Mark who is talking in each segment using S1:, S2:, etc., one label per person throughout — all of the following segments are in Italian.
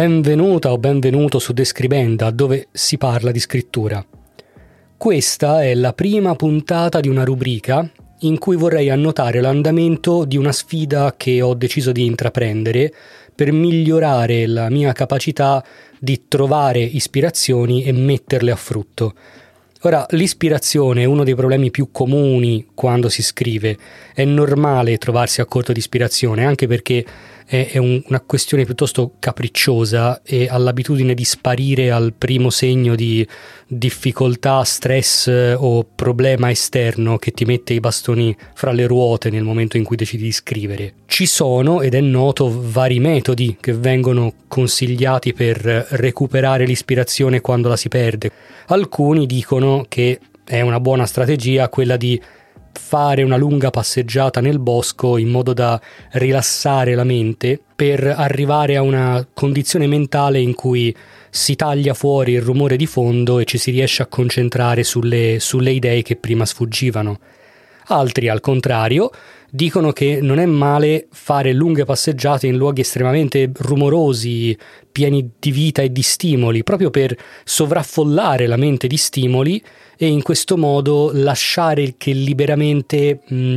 S1: Benvenuta o benvenuto su Describenda, dove si parla di scrittura. Questa è la prima puntata di una rubrica in cui vorrei annotare l'andamento di una sfida che ho deciso di intraprendere per migliorare la mia capacità di trovare ispirazioni e metterle a frutto. Ora, l'ispirazione è uno dei problemi più comuni quando si scrive. È normale trovarsi a corto di ispirazione, anche perché è, è un, una questione piuttosto capricciosa e ha l'abitudine di sparire al primo segno di difficoltà, stress o problema esterno che ti mette i bastoni fra le ruote nel momento in cui decidi di scrivere. Ci sono, ed è noto, vari metodi che vengono consigliati per recuperare l'ispirazione quando la si perde. Alcuni dicono che è una buona strategia quella di fare una lunga passeggiata nel bosco in modo da rilassare la mente per arrivare a una condizione mentale in cui si taglia fuori il rumore di fondo e ci si riesce a concentrare sulle, sulle idee che prima sfuggivano. Altri, al contrario, dicono che non è male fare lunghe passeggiate in luoghi estremamente rumorosi, pieni di vita e di stimoli, proprio per sovraffollare la mente di stimoli e in questo modo lasciare che liberamente mh,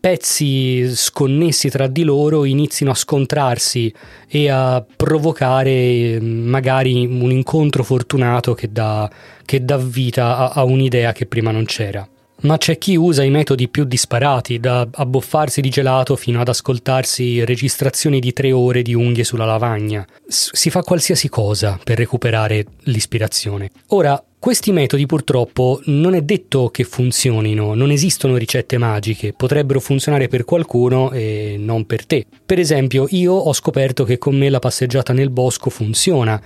S1: pezzi sconnessi tra di loro inizino a scontrarsi e a provocare magari un incontro fortunato che dà, che dà vita a, a un'idea che prima non c'era ma c'è chi usa i metodi più disparati, da abboffarsi di gelato fino ad ascoltarsi registrazioni di tre ore di unghie sulla lavagna. Si fa qualsiasi cosa per recuperare l'ispirazione. Ora, questi metodi purtroppo non è detto che funzionino, non esistono ricette magiche, potrebbero funzionare per qualcuno e non per te. Per esempio, io ho scoperto che con me la passeggiata nel bosco funziona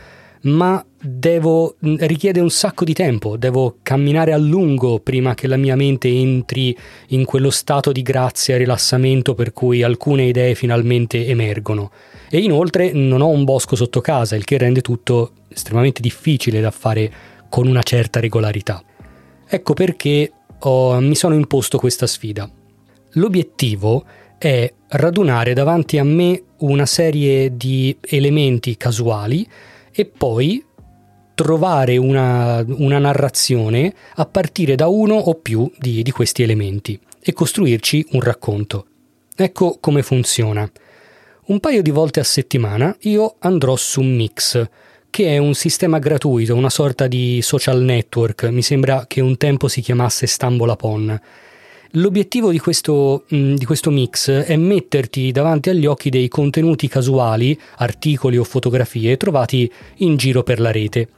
S1: ma devo, richiede un sacco di tempo, devo camminare a lungo prima che la mia mente entri in quello stato di grazia e rilassamento per cui alcune idee finalmente emergono. E inoltre non ho un bosco sotto casa, il che rende tutto estremamente difficile da fare con una certa regolarità. Ecco perché ho, mi sono imposto questa sfida. L'obiettivo è radunare davanti a me una serie di elementi casuali e poi trovare una, una, narrazione a partire da uno o più di, di questi elementi e costruirci un racconto. Ecco come funziona. Un paio di volte a settimana io andrò su Mix, che è un sistema gratuito, una sorta di social network, mi sembra che un tempo si chiamasse Stambolapon L'obiettivo di questo, mm, di questo, mix è metterti davanti agli occhi dei contenuti casuali, articoli o fotografie trovati in giro per la rete.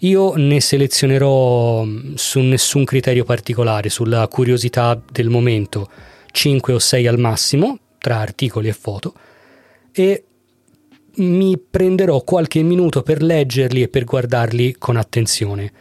S1: Io ne selezionerò mm, su nessun criterio particolare, sulla curiosità del momento, 5 o 6 al massimo, tra articoli e foto, e mi prenderò qualche minuto per leggerli e per guardarli con attenzione.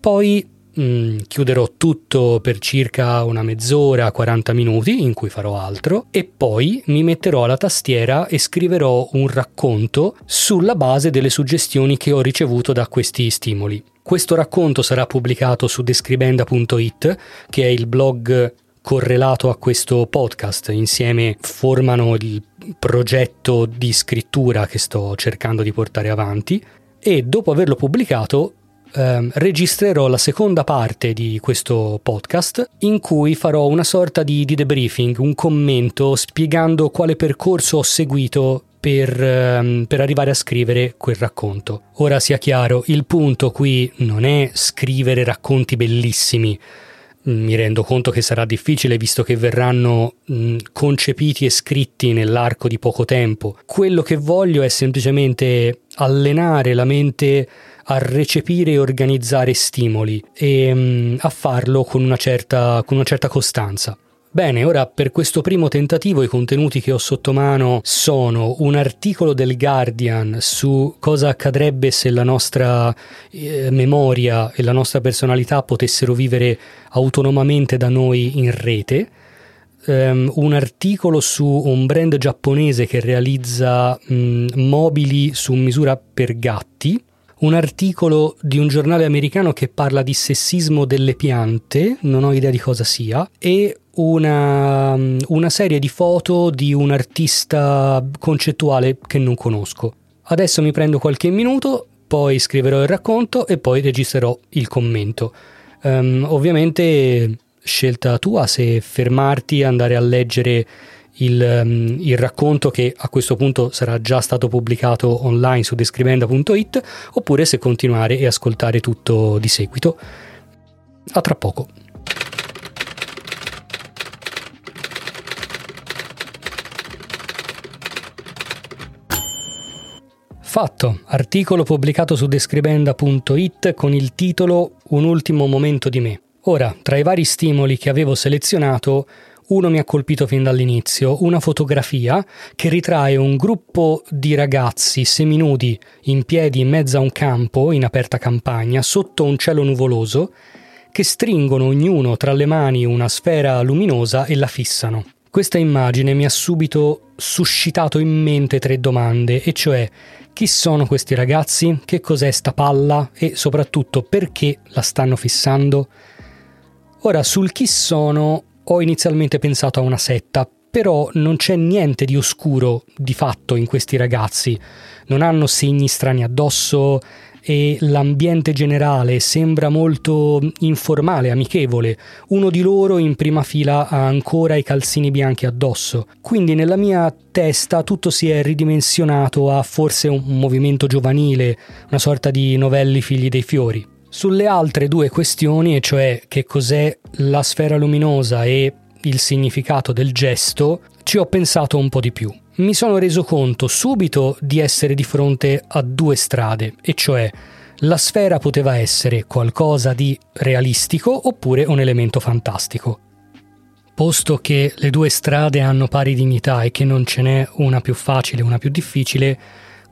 S1: Poi Mm, chiuderò tutto per circa una mezz'ora, 40 minuti in cui farò altro e poi mi metterò alla tastiera e scriverò un racconto sulla base delle suggestioni che ho ricevuto da questi stimoli. Questo racconto sarà pubblicato su describenda.it, che è il blog correlato a questo podcast. Insieme formano il progetto di scrittura che sto cercando di portare avanti e dopo averlo pubblicato ehm, registrerò la seconda parte di questo podcast in cui farò una sorta di, di debriefing, un commento spiegando quale percorso ho seguito per, ehm, per, arrivare a scrivere quel racconto. Ora sia chiaro, il punto qui non è scrivere racconti bellissimi. Mi rendo conto che sarà difficile visto che verranno mh, concepiti e scritti nell'arco di poco tempo. Quello che voglio è semplicemente allenare la mente a recepire e organizzare stimoli e um, a farlo con una, certa, con una certa costanza. Bene, ora per questo primo tentativo i contenuti che ho sotto mano sono un articolo del Guardian su cosa accadrebbe se la nostra eh, memoria e la nostra personalità potessero vivere autonomamente da noi in rete, um, un articolo su un brand giapponese che realizza um, mobili su misura per gatti, un articolo di un giornale americano che parla di sessismo delle piante, non ho idea di cosa sia, e una, una serie di foto di un artista concettuale che non conosco. Adesso mi prendo qualche minuto, poi scriverò il racconto e poi registrerò il commento. Um, ovviamente scelta tua se fermarti, andare a leggere il, um, il, racconto che a questo punto sarà già stato pubblicato online su descrivenda.it oppure se continuare e ascoltare tutto di seguito. A tra poco. Fatto, articolo pubblicato su describenda.it con il titolo Un ultimo momento di me. Ora, tra i vari stimoli che avevo selezionato, uno mi ha colpito fin dall'inizio, una fotografia che ritrae un gruppo di ragazzi seminudi in piedi in mezzo a un campo in aperta campagna, sotto un cielo nuvoloso, che stringono ognuno tra le mani una sfera luminosa e la fissano. Questa immagine mi ha subito suscitato in mente tre domande, e cioè chi sono questi ragazzi? Che cos'è sta palla? E soprattutto perché la stanno fissando? Ora, sul chi sono ho inizialmente pensato a una setta, però non c'è niente di oscuro di fatto in questi ragazzi. Non hanno segni strani addosso, e l'ambiente generale sembra molto informale, amichevole. Uno di loro in prima fila ha ancora i calzini bianchi addosso. Quindi nella mia testa tutto si è ridimensionato a forse un movimento giovanile, una sorta di novelli figli dei fiori. Sulle altre due questioni, e cioè che cos'è la sfera luminosa e il significato del gesto, ci ho pensato un po' di più mi sono reso conto subito di essere di fronte a due strade, e cioè la sfera poteva essere qualcosa di realistico oppure un elemento fantastico. Posto che le due strade hanno pari dignità e che non ce n'è una più facile e una più difficile,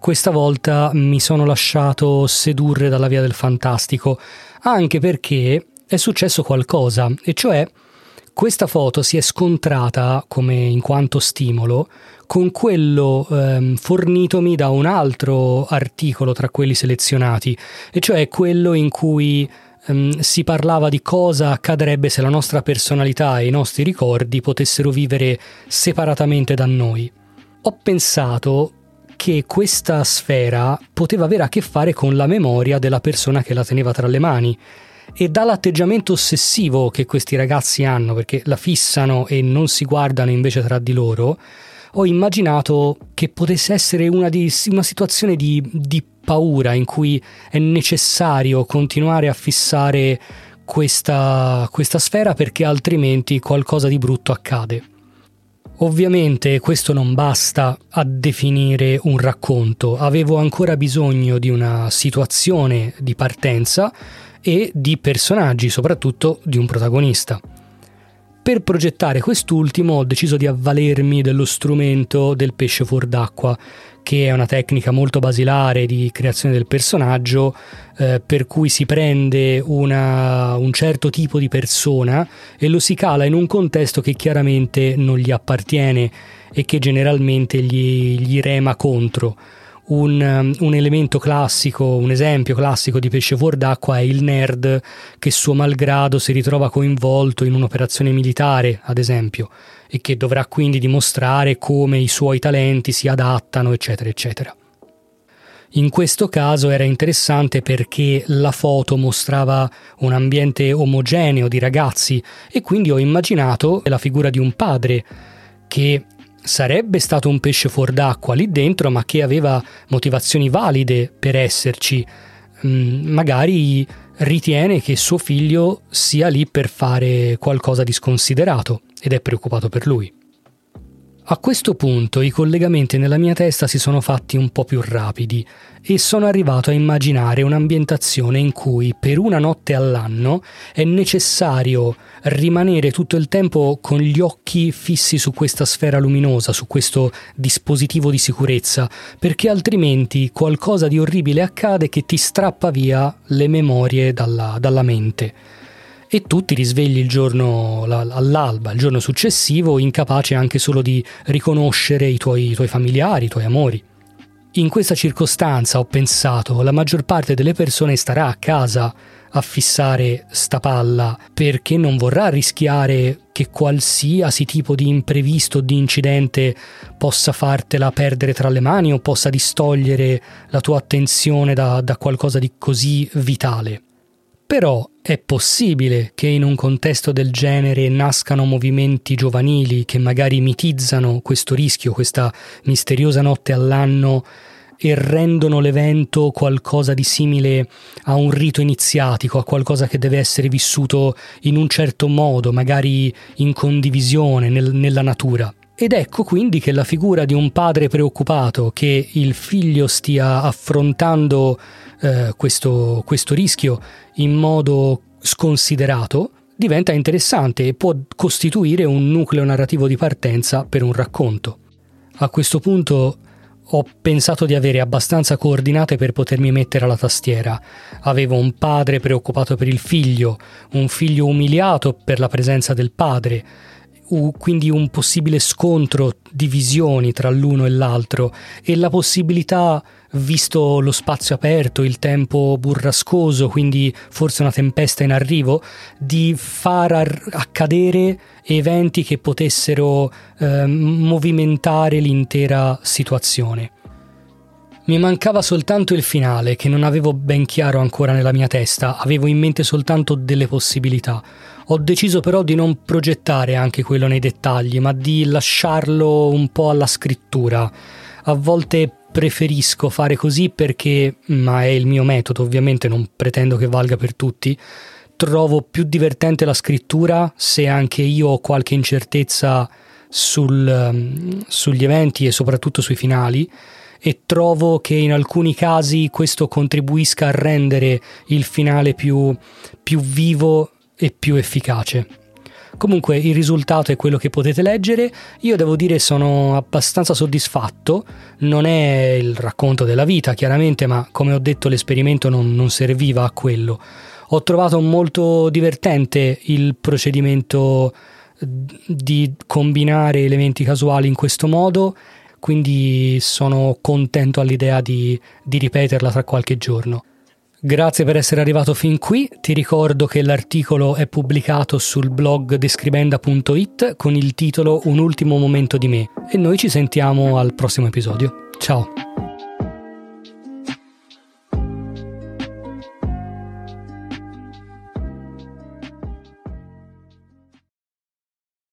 S1: questa volta mi sono lasciato sedurre dalla via del fantastico, anche perché è successo qualcosa, e cioè questa foto si è scontrata, come in quanto stimolo, con quello ehm, fornitomi da un altro articolo tra quelli selezionati, e cioè quello in cui ehm, si parlava di cosa accadrebbe se la nostra personalità e i nostri ricordi potessero vivere separatamente da noi. Ho pensato che questa sfera poteva avere a che fare con la memoria della persona che la teneva tra le mani e dall'atteggiamento ossessivo che questi ragazzi hanno, perché la fissano e non si guardano invece tra di loro, ho immaginato che potesse essere una, di, una situazione di, di paura in cui è necessario continuare a fissare questa, questa sfera perché altrimenti qualcosa di brutto accade. Ovviamente questo non basta a definire un racconto, avevo ancora bisogno di una situazione di partenza e di personaggi, soprattutto di un protagonista. Per progettare quest'ultimo ho deciso di avvalermi dello strumento del pesce fuor d'acqua, che è una tecnica molto basilare di creazione del personaggio, eh, per cui si prende una, un certo tipo di persona e lo si cala in un contesto che chiaramente non gli appartiene e che generalmente gli, gli rema contro un, um, un, elemento classico, un esempio classico di pesce fuor d'acqua è il nerd che suo malgrado si ritrova coinvolto in un'operazione militare, ad esempio, e che dovrà quindi dimostrare come i suoi talenti si adattano, eccetera, eccetera. In questo caso era interessante perché la foto mostrava un ambiente omogeneo di ragazzi e quindi ho immaginato la figura di un padre che sarebbe stato un pesce fuor d'acqua lì dentro, ma che aveva motivazioni valide per esserci. Mm, magari ritiene che suo figlio sia lì per fare qualcosa di sconsiderato ed è preoccupato per lui. A questo punto i collegamenti nella mia testa si sono fatti un po' più rapidi e sono arrivato a immaginare un'ambientazione in cui per una notte all'anno è necessario rimanere tutto il tempo con gli occhi fissi su questa sfera luminosa, su questo dispositivo di sicurezza, perché altrimenti qualcosa di orribile accade che ti strappa via le memorie dalla, dalla mente e tu ti risvegli il giorno all'alba, il giorno successivo, incapace anche solo di riconoscere i tuoi, i tuoi familiari, i tuoi amori. In questa circostanza ho pensato, la maggior parte delle persone starà a casa a fissare sta palla perché non vorrà rischiare che qualsiasi tipo di imprevisto, di incidente possa fartela perdere tra le mani o possa distogliere la tua attenzione da, da qualcosa di così vitale. Però è possibile che in un contesto del genere nascano movimenti giovanili che magari mitizzano questo rischio, questa misteriosa notte all'anno e rendono l'evento qualcosa di simile a un rito iniziatico, a qualcosa che deve essere vissuto in un certo modo, magari in condivisione nel, nella natura. Ed ecco quindi che la figura di un padre preoccupato che il figlio stia affrontando eh, questo, questo rischio in modo sconsiderato diventa interessante e può costituire un nucleo narrativo di partenza per un racconto. A questo punto ho pensato di avere abbastanza coordinate per potermi mettere alla tastiera. Avevo un padre preoccupato per il figlio, un figlio umiliato per la presenza del padre, quindi un possibile scontro di visioni tra l'uno e l'altro e la possibilità, visto lo spazio aperto, il tempo burrascoso, quindi forse una tempesta in arrivo, di far accadere eventi che potessero eh, movimentare l'intera situazione. Mi mancava soltanto il finale, che non avevo ben chiaro ancora nella mia testa, avevo in mente soltanto delle possibilità. Ho deciso però di non progettare anche quello nei dettagli, ma di lasciarlo un po' alla scrittura. A volte preferisco fare così perché, ma è il mio metodo, ovviamente non pretendo che valga per tutti, trovo più divertente la scrittura se anche io ho qualche incertezza sul, sugli eventi e soprattutto sui finali e trovo che in alcuni casi questo contribuisca a rendere il finale più, più vivo e più efficace. Comunque il risultato è quello che potete leggere, io devo dire sono abbastanza soddisfatto, non è il racconto della vita chiaramente, ma come ho detto l'esperimento non, non serviva a quello. Ho trovato molto divertente il procedimento di combinare elementi casuali in questo modo quindi sono contento all'idea di, di ripeterla tra qualche giorno. Grazie per essere arrivato fin qui, ti ricordo che l'articolo è pubblicato sul blog describenda.it con il titolo Un ultimo momento di me e noi ci sentiamo al prossimo episodio. Ciao!